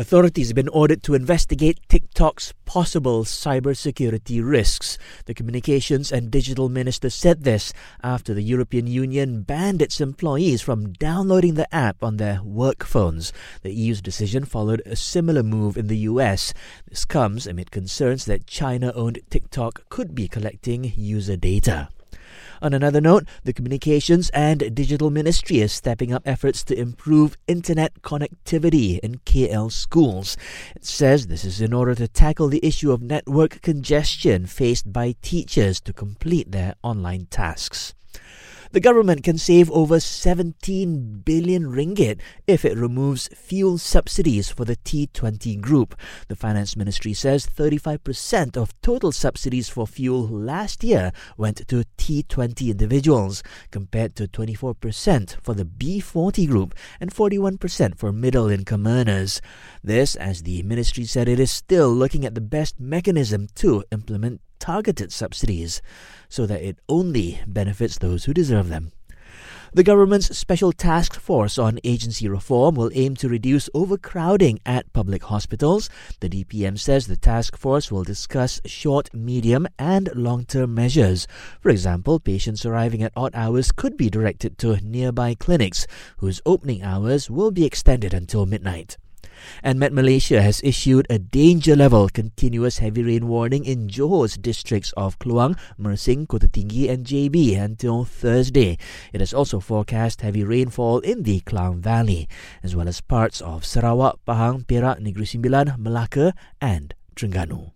Authorities have been ordered to investigate TikTok's possible cybersecurity risks. The Communications and Digital Minister said this after the European Union banned its employees from downloading the app on their work phones. The EU's decision followed a similar move in the US. This comes amid concerns that China owned TikTok could be collecting user data. On another note, the Communications and Digital Ministry is stepping up efforts to improve internet connectivity in KL schools. It says this is in order to tackle the issue of network congestion faced by teachers to complete their online tasks. The government can save over 17 billion ringgit if it removes fuel subsidies for the T20 group. The Finance Ministry says 35% of total subsidies for fuel last year went to T20 individuals, compared to 24% for the B40 group and 41% for middle income earners. This, as the ministry said, it is still looking at the best mechanism to implement targeted subsidies so that it only benefits those who deserve them. The government's Special Task Force on Agency Reform will aim to reduce overcrowding at public hospitals. The DPM says the task force will discuss short, medium, and long term measures. For example, patients arriving at odd hours could be directed to nearby clinics, whose opening hours will be extended until midnight. And Met Malaysia has issued a danger level continuous heavy rain warning in Johor's districts of Kluang, Mersing, Kota Tinggi, and JB until Thursday. It has also forecast heavy rainfall in the Klang Valley, as well as parts of Sarawak, Pahang, Perak, Negeri Sembilan, Melaka, and Terengganu.